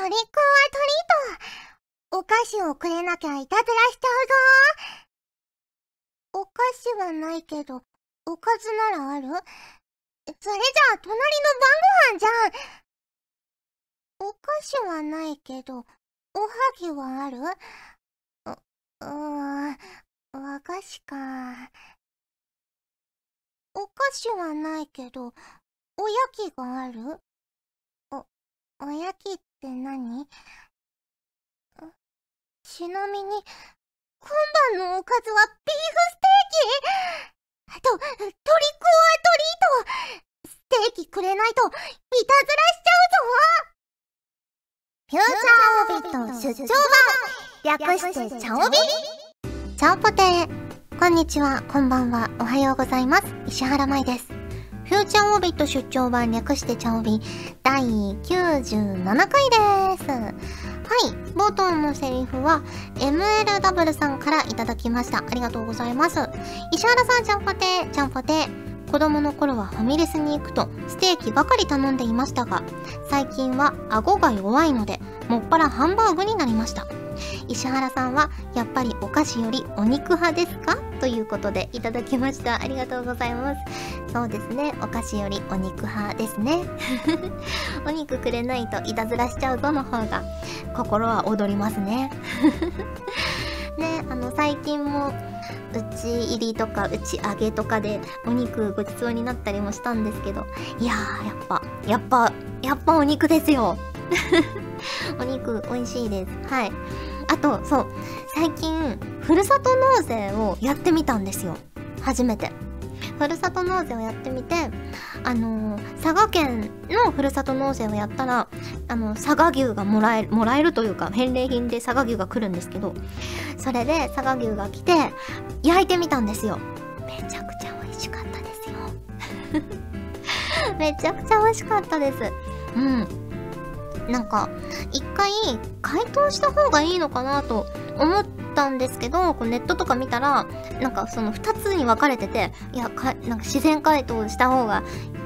トリックはトリート。お菓子をくれなきゃいたずらしちゃうぞ。お菓子はないけど、おかずならある？それじゃあ隣の晩ご飯じゃん。お菓子はないけど、おはぎはある？う、うーん、和菓子か。お菓子はないけど、おやきがある？お、おやきっって何？ちなみに、今晩のおかずはビーフステーキ。あと、トリックオアトリートステーキくれないと、いたずらしちゃうぞ。フューチャーオービット出張版。略してチャオビ。チャオポテ。ーこんにちは、こんばんは、おはようございます。石原舞です。フューチャーオービット出張版略してチャオビ第97回です。はい、冒頭のセリフは MLW さんからいただきました。ありがとうございます。石原さん、ちゃんぽてー、ちゃんぽてー。子供の頃はファミレスに行くとステーキばかり頼んでいましたが、最近は顎が弱いので、もっぱらハンバーグになりました。石原さんはやっぱりお菓子よりお肉派ですか？ということでいただきました。ありがとうございます。そうですね。お菓子よりお肉派ですね。お肉くれないといたずらしちゃうぞの方が心は躍りますね。ね、あの最近もうち入りとかうち揚げとかでお肉ごちそうになったりもしたんですけどいやーやっぱやっぱやっぱお肉ですよ お肉美味しいですはいあと、そう、最近、ふるさと納税をやってみたんですよ。初めて。ふるさと納税をやってみて、あのー、佐賀県のふるさと納税をやったら、あの、佐賀牛がもらえる、もらえるというか、返礼品で佐賀牛が来るんですけど、それで佐賀牛が来て、焼いてみたんですよ。めちゃくちゃ美味しかったですよ。めちゃくちゃ美味しかったです。うん。なんか、一回解凍した方がいいのかなと思ったんですけど、こうネットとか見たら、なんかその二つに分かれてて、いや、かなんか自然解凍した方が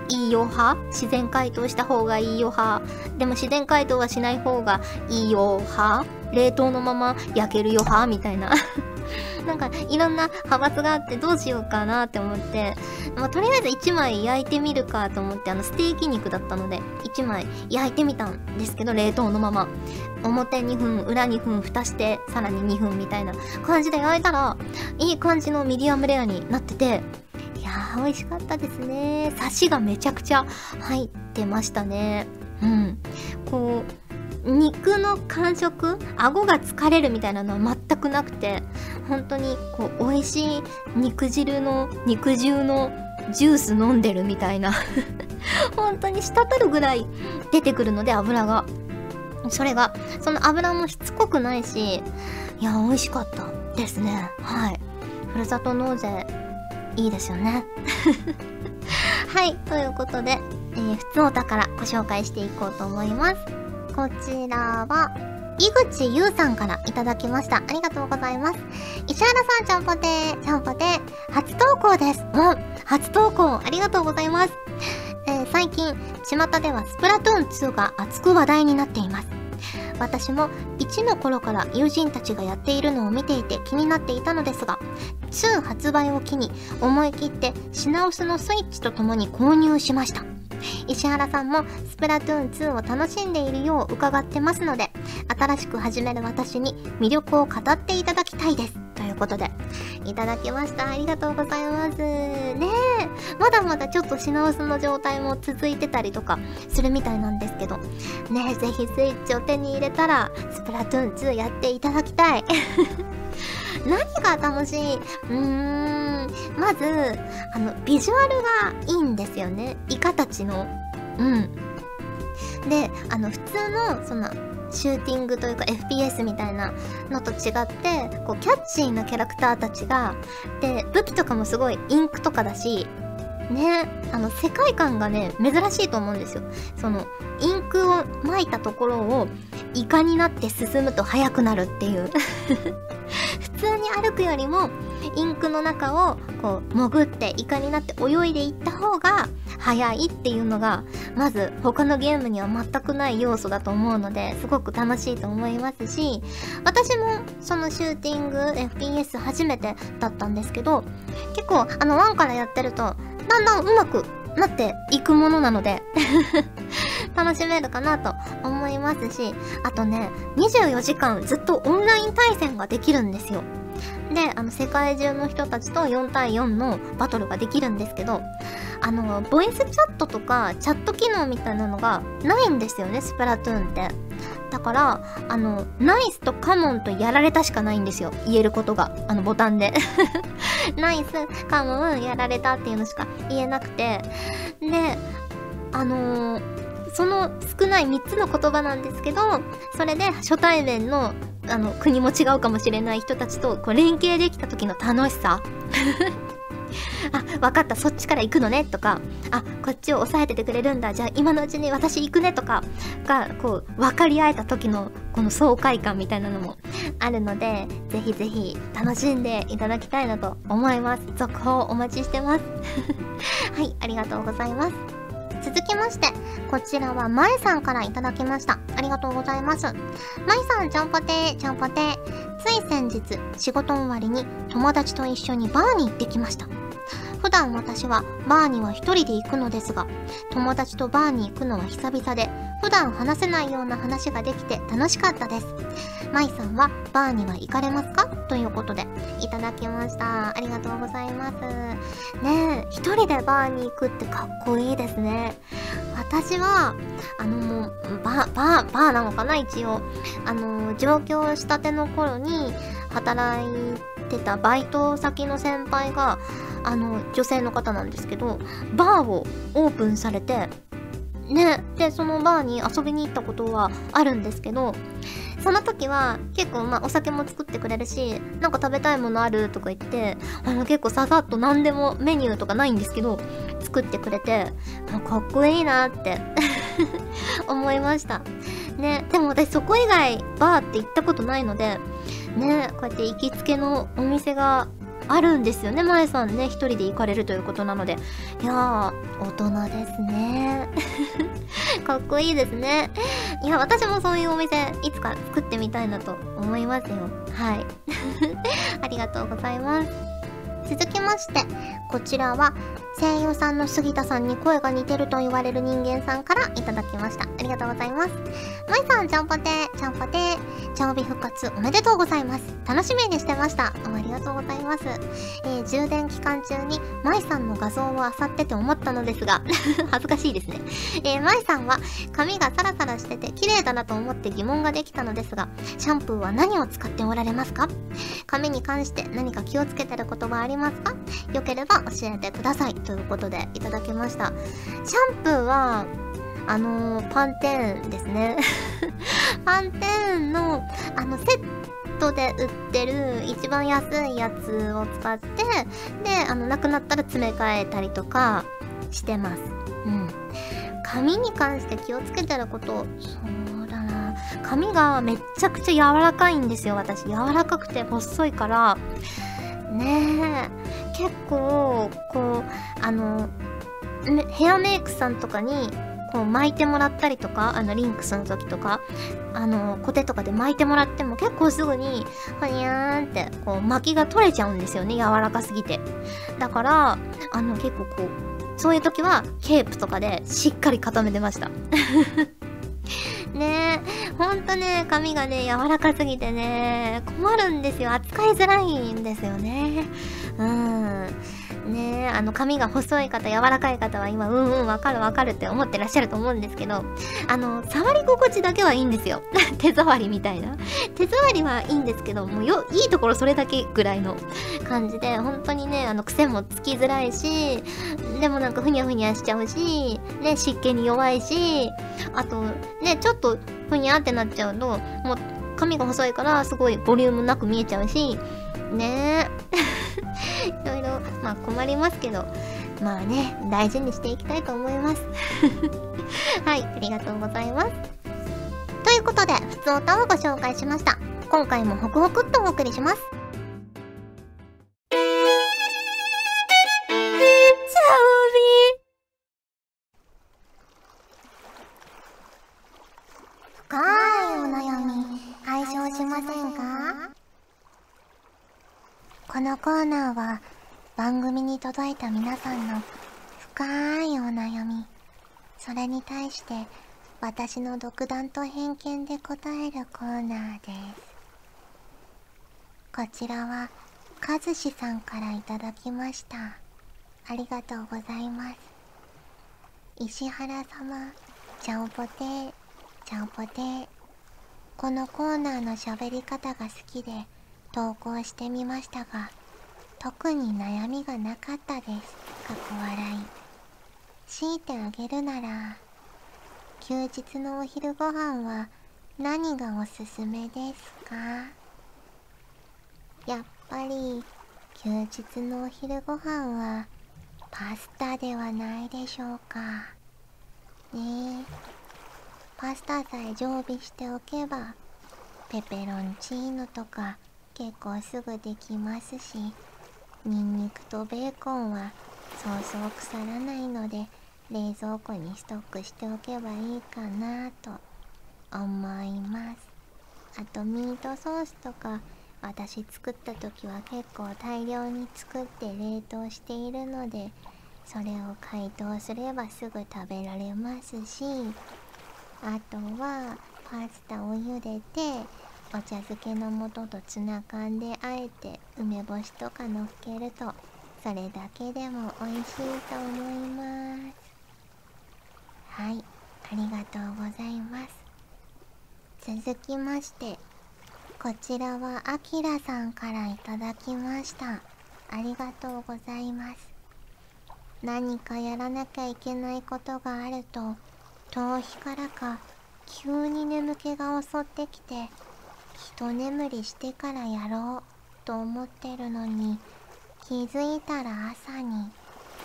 いいよ派？自然解凍した方がいいよ派？でも自然解凍はしない方がいいよ派？冷凍のまま焼けるよ派みたいな。なんかいろんな派閥があってどうしようかなって思って、まあ、とりあえず1枚焼いてみるかと思ってあのステーキ肉だったので1枚焼いてみたんですけど冷凍のまま。表2分裏2分蓋してさらに2分みたいな感じで焼いたらいい感じのミディアムレアになってていやー美味しかったですね。サシがめちゃくちゃ入ってましたね。うん。こう肉の感触顎が疲れるみたいなのは全くなくて本当にこう美味しい肉汁の肉汁のジュース飲んでるみたいな 本当に滴るぐらい出てくるので油が。それがその油もしつこくないしいや美味しかったですね。はい。ふるさと納税いいですよね。はい。ということで、えー、普通お宝ご紹介していこうと思います。こちらは、井口優さんからいただきました。ありがとうございます。石原さん、ちゃんぽてー、ちゃんぽてー、初投稿です。うん、初投稿、ありがとうございます。えー、最近、巷ではスプラトゥーン2が熱く話題になっています。私も1の頃から友人たちがやっているのを見ていて気になっていたのですが、2発売を機に思い切って品薄のスイッチとともに購入しました。石原さんもスプラトゥーン2を楽しんでいるよう伺ってますので、新しく始める私に魅力を語っていただきたいです。ということで、いただきました。ありがとうございます。ねえ、まだまだちょっと品薄の状態も続いてたりとかするみたいなんですけど、ねえ、ぜひスイッチを手に入れたら、スプラトゥーン2やっていただきたい。何が楽しい？うーん、まず、あの、ビジュアルがいいんですよね。イカたちの。うん。で、あの、普通の、その、シューティングというか FPS みたいなのと違って、こう、キャッチーなキャラクターたちが、で、武器とかもすごいインクとかだし、ね、あの、世界観がね、珍しいと思うんですよ。その、インクを撒いたところを、イカになって進むと速くなるっていう通に歩くよりもインクの中をこう潜ってイカになって泳いでいった方が早いっていうのがまず他のゲームには全くない要素だと思うのですごく楽しいと思いますし私もそのシューティング FPS 初めてだったんですけど結構あの1からやってるとだんだん上手くなっていくものなので 楽しめるかなと思いますしあとね24時間ずっとオンライン対戦ができるんですよ。であの世界中の人たちと4対4のバトルができるんですけどあのボイスチャットとかチャット機能みたいなのがないんですよねスプラトゥーンって。からあのナイスとカモンとやられたしかないんですよ。言えることが。あのボタンで。ナイスカモンやられたっていうのしか言えなくて。であのーその少ない3つの言葉なんですけどそれで初対面のあの国も違うかもしれない人たちとこう連携できた時の楽しさ。あ、分かった、そっちから行くのねとか、あ、こっちを押さえててくれるんだ、じゃあ今のうちに私行くねとかが、こう、分かり合えた時のこの爽快感みたいなのもあるので、ぜひぜひ楽しんでいただきたいなと思います。続報お待ちしてます。はい、ありがとうございます。続きまして、こちらはまえさんからいただきました。ありがとうございます。まえさん、ちゃんぽてー、ちゃんぽてー。つい先日、仕事終わりに友達と一緒にバーに行ってきました。普段私はバーには一人で行くのですが、友達とバーに行くのは久々で、普段話せないような話ができて楽しかったです。まいさんはバーには行かれますか？ということで、いただきました。ありがとうございます。ねえ、一人でバーに行くってかっこいいですね。私は、あの、バー、バー、バーなのかな？一応。あの、上京したての頃に働いてたバイト先の先輩が、あの、女性の方なんですけど、バーをオープンされて、ね、で、そのバーに遊びに行ったことはあるんですけど、その時は結構まあお酒も作ってくれるし、なんか食べたいものあるとか言って、あの結構ささっと何でもメニューとかないんですけど、作ってくれて、かっこいいなって 思いました。ね、でも私そこ以外バーって行ったことないので、ね、こうやって行きつけのお店があるんですよね、まえさんね、一人で行かれるということなので。いやー、大人ですね。かっこいいですね。いや、私もそういうお店、いつか作ってみたいなと思いますよ。はい。ありがとうございます。続きまして、こちらは声優さんの杉田さんに声が似てると言われる人間さんからいただきました。ありがとうございます。まいさん、ちゃんぽて、ちゃんぽてー、チャオビ復活おめでとうございます。楽しみにしてました。ありがとうございます。えー、充電期間中にまいさんの画像を漁ってて思ったのですが 恥ずかしいですね。えー、さんは髪がサラサラしてて綺麗だなと思って疑問ができたのですが、シャンプーは何を使っておられますか？髪に関して何か気をつけてることはありますか？よければ教えてください。ということでいただきました。シャンプーは、あのー、パンテーンですね。パンテーンの、あの、セットで売ってる一番安いやつを使って、で、あの、なくなったら詰め替えたりとかしてます。うん。髪に関して気をつけてること、そうだな。髪がめっちゃくちゃ柔らかいんですよ、私。柔らかくて細いから、ねえ、結構、こう、あの、ヘアメイクさんとかに、こう巻いてもらったりとか、あのリンクスの時とか、あの、コテとかで巻いてもらっても結構すぐに、ふにゃーんって、こう巻きが取れちゃうんですよね、柔らかすぎて。だから、あの結構こう、そういう時はケープとかでしっかり固めてました。ねえ、ほんとね、髪がね、柔らかすぎてね、困るんですよ。扱いづらいんですよね。うん。ねあの髪が細い方、柔らかい方は今、うんうん、わかるわかるって思ってらっしゃると思うんですけど、あの、触り心地だけはいいんですよ。手触りみたいな。手触りはいいんですけど、もうよ、いいところそれだけぐらいの 感じで、本当にね、あの、癖もつきづらいし、でもなんかふにゃふにゃしちゃうし、ね、湿気に弱いし、あと、ね、ちょっとふにゃってなっちゃうと、もう髪が細いからすごいボリュームなく見えちゃうし、ねえ。いろいろ、まあ困りますけど、まあね、大事にしていきたいと思います。はい、ありがとうございます。ということで、ふつおたをご紹介しました。今回もホクホクっとお送りします。コーナーは番組に届いた皆さんの深いお悩みそれに対して私の独断と偏見で答えるコーナーです。こちらは和志さんからいただきました。ありがとうございます。石原様ちゃんぽてーちゃんぽてーこのコーナーの喋り方が好きで投稿してみましたが特に悩みがなかったです。かっこ笑い。強いてあげるなら休日のお昼ご飯は何がおすすめですか？やっぱり休日のお昼ご飯はパスタではないでしょうか。ねえ。パスタさえ常備しておけばペペロンチーノとか結構すぐできますし。ニンニクとベーコンはそうそう腐らないので冷蔵庫にストックしておけばいいかなと思います。あとミートソースとか私作った時は結構大量に作って冷凍しているのでそれを解凍すればすぐ食べられますしあとはパスタを茹でてお茶漬けの素とツナ缶であえて梅干しとかのっけるとそれだけでも美味しいと思います。はいありがとうございます。続きましてこちらはあきらさんからいただきました。ありがとうございます。何かやらなきゃいけないことがあると頭皮からか急に眠気が襲ってきて一眠りしてからやろうと思ってるのに気づいたら朝に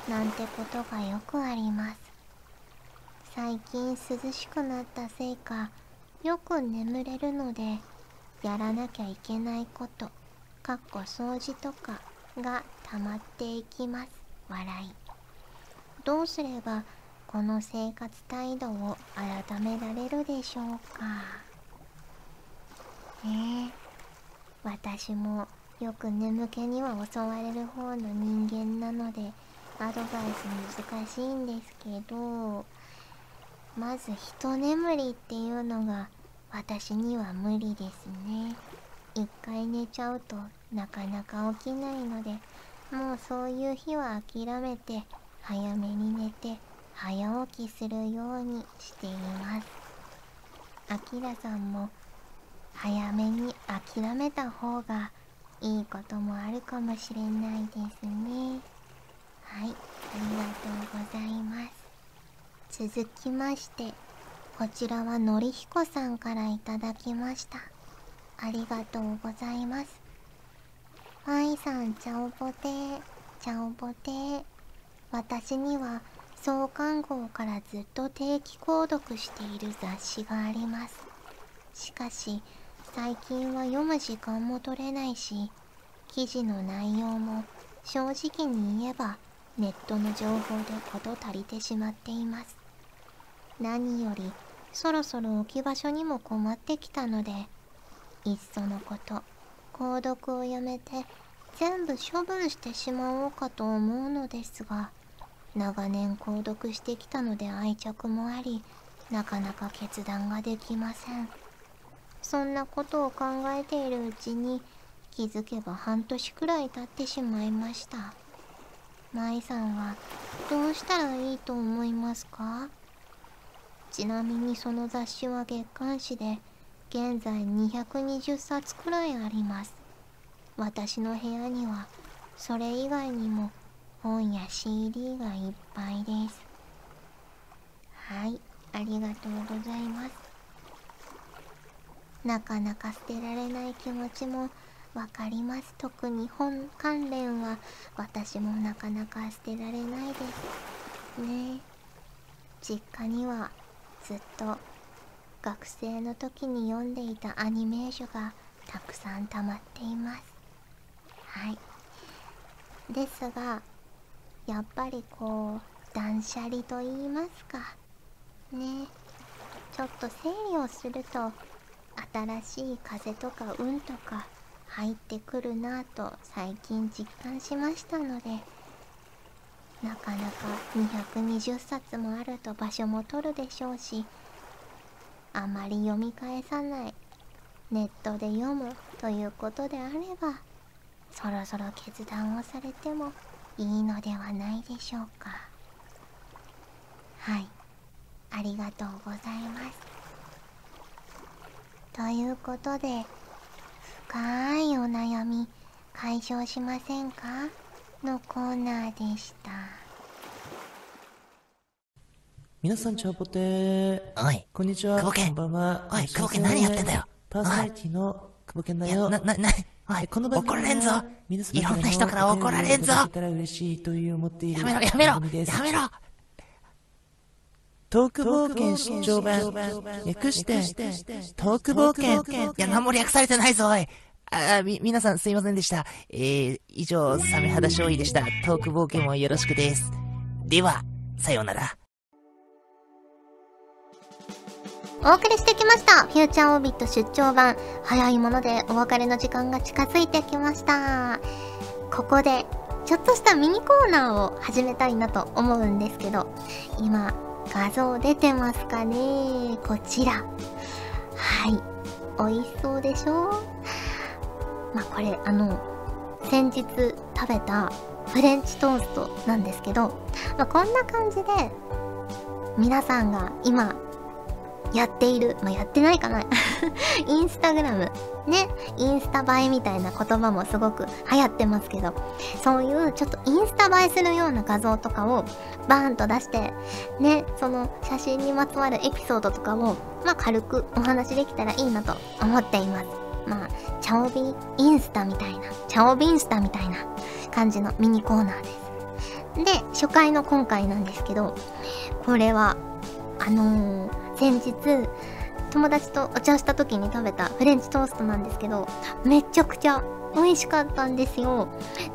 なんてことがよくあります。最近涼しくなったせいかよく眠れるのでやらなきゃいけないことかっこ掃除とかが溜まっていきます。笑い。どうすればこの生活態度を改められるでしょうか。ね私もよく眠気には襲われる方の人間なのでアドバイス難しいんですけどまず一眠りっていうのが私には無理ですね。一回寝ちゃうとなかなか起きないのでもうそういう日は諦めて早めに寝て早起きするようにしています。あきらさんも早めに諦めた方がいいこともあるかもしれないですね。はいありがとうございます。続きましてこちらはのりひこさんからいただきました。ありがとうございます。フイさんちゃおぽてちゃおぽてー。私には創刊号からずっと定期購読している雑誌があります。しかし最近は読む時間も取れないし記事の内容も正直に言えばネットの情報で事足りてしまっています。何よりそろそろ置き場所にも困ってきたのでいっそのこと購読をやめて全部処分してしまおうかと思うのですが長年購読してきたので愛着もありなかなか決断ができません。そんなことを考えているうちに気づけば半年くらい経ってしまいました。舞さんはどうしたらいいと思いますか？ちなみにその雑誌は月刊誌で現在220冊くらいあります。私の部屋にはそれ以外にも本や CD がいっぱいです。はいありがとうございます。なかなか捨てられない気持ちもわかります。特に本関連は私もなかなか捨てられないですね。実家にはずっと学生の時に読んでいたアニメーションがたくさん溜まっています。はい。ですがやっぱりこう断捨離と言いますか。ね。ちょっと整理をすると新しい風とか運とか入ってくるなぁと最近実感しましたのでなかなか220冊もあると場所も取るでしょうしあまり読み返さないネットで読むということであればそろそろ決断をされてもいいのではないでしょうか。はい。ありがとうございます。ということで深いお悩み解消しませんかのコーナーでした皆さん、チャオポテー。おい。こんにちは。久保健こんばんは。おい久保健何やってんだよパーソナリティの久保健だよ。な、な、な、おい、この怒られんぞ皆様いろんな人から怒られんぞやめろ、やめろやめろトーク冒険出張版。略して、トーク冒険。いや、何も略されてないぞ、おい。あ、み、皆さんすいませんでした。えー、以上、サメ肌勝利でした。トーク冒険もよろしくです。では、さようなら。お送りしてきました。フューチャーオービット出張版。早いものでお別れの時間が近づいてきました。ここで、ちょっとしたミニコーナーを始めたいなと思うんですけど、今、画像出てますかねこちら。はい。美味しそうでしょ？まあ、これ、あの、先日食べたフレンチトーストなんですけど、まあ、こんな感じで、皆さんが今やっている、まあ、やってないかな インスタグラム。ね。インスタ映えみたいな言葉もすごく流行ってますけど、そういうちょっとインスタ映えするような画像とかをバーンと出して、ね、その写真にまつわるエピソードとかを、まあ軽くお話できたらいいなと思っています。まあ、チャオビインスタみたいな、チャオビインスタみたいな感じのミニコーナーです。で、初回の今回なんですけど、これは、あのー、先日友達とお茶をした時に食べたフレンチトーストなんですけどめちゃくちゃ美味しかったんですよ。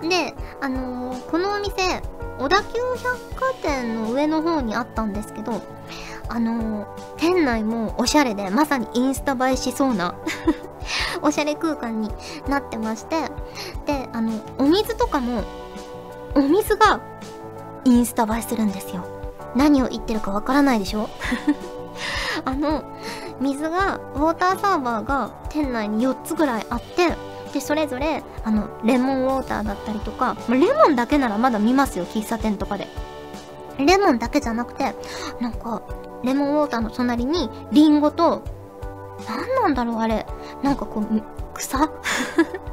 であのーこのお店小田急百貨店の上の方にあったんですけどあのー店内もおしゃれでまさにインスタ映えしそうな おしゃれ空間になってましてであのお水とかもお水がインスタ映えするんですよ。何を言ってるかわからないでしょ？あの水がウォーターサーバーが店内に4つぐらいあってでそれぞれあのレモンウォーターだったりとかまレモンだけならまだ見ますよ喫茶店とかで。レモンだけじゃなくてなんかレモンウォーターの隣にリンゴと何なんだろうあれ。なんかこう草？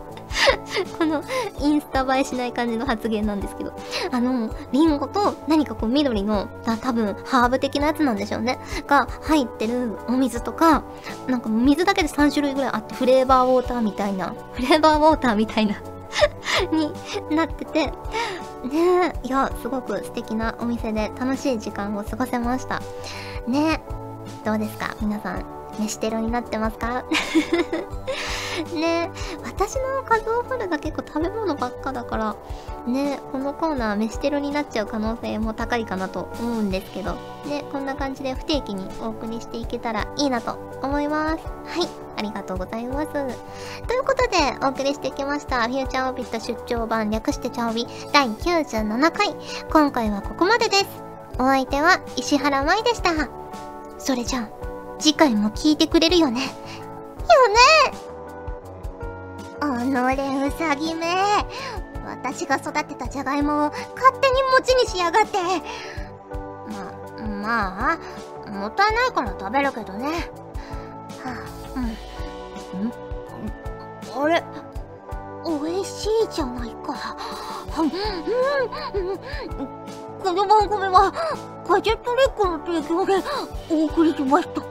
このインスタ映えしない感じの発言なんですけどあの、リンゴと何かこう緑の、た多分ハーブ的なやつなんでしょうね。が入ってるお水とか、なんか水だけで3種類ぐらいあって、フレーバーウォーターみたいな、フレーバーウォーターみたいな になってて、ねえ、いや、すごく素敵なお店で楽しい時間を過ごせました。ねえ、どうですか？皆さん、飯テロになってますか？ね、私の画像フォルダ結構食べ物ばっかだから、ね、このコーナー飯テロになっちゃう可能性も高いかなと思うんですけど、ね、こんな感じで不定期にお送りしていけたらいいなと思います。はい、ありがとうございます。ということで、お送りしてきました、フューチャーオービット出張版略してチャオビ第97回。今回はここまでです。お相手は石原舞でした。それじゃあ、次回も聞いてくれるよね。よねおのれうさぎめ私が育てたじゃがいもを勝手に餅にしやがってま、まあ、もったいないから食べるけどね。はあ、うん。あれ美味しいじゃないか。この番組は、ガジェットリックの提供でお送りしました。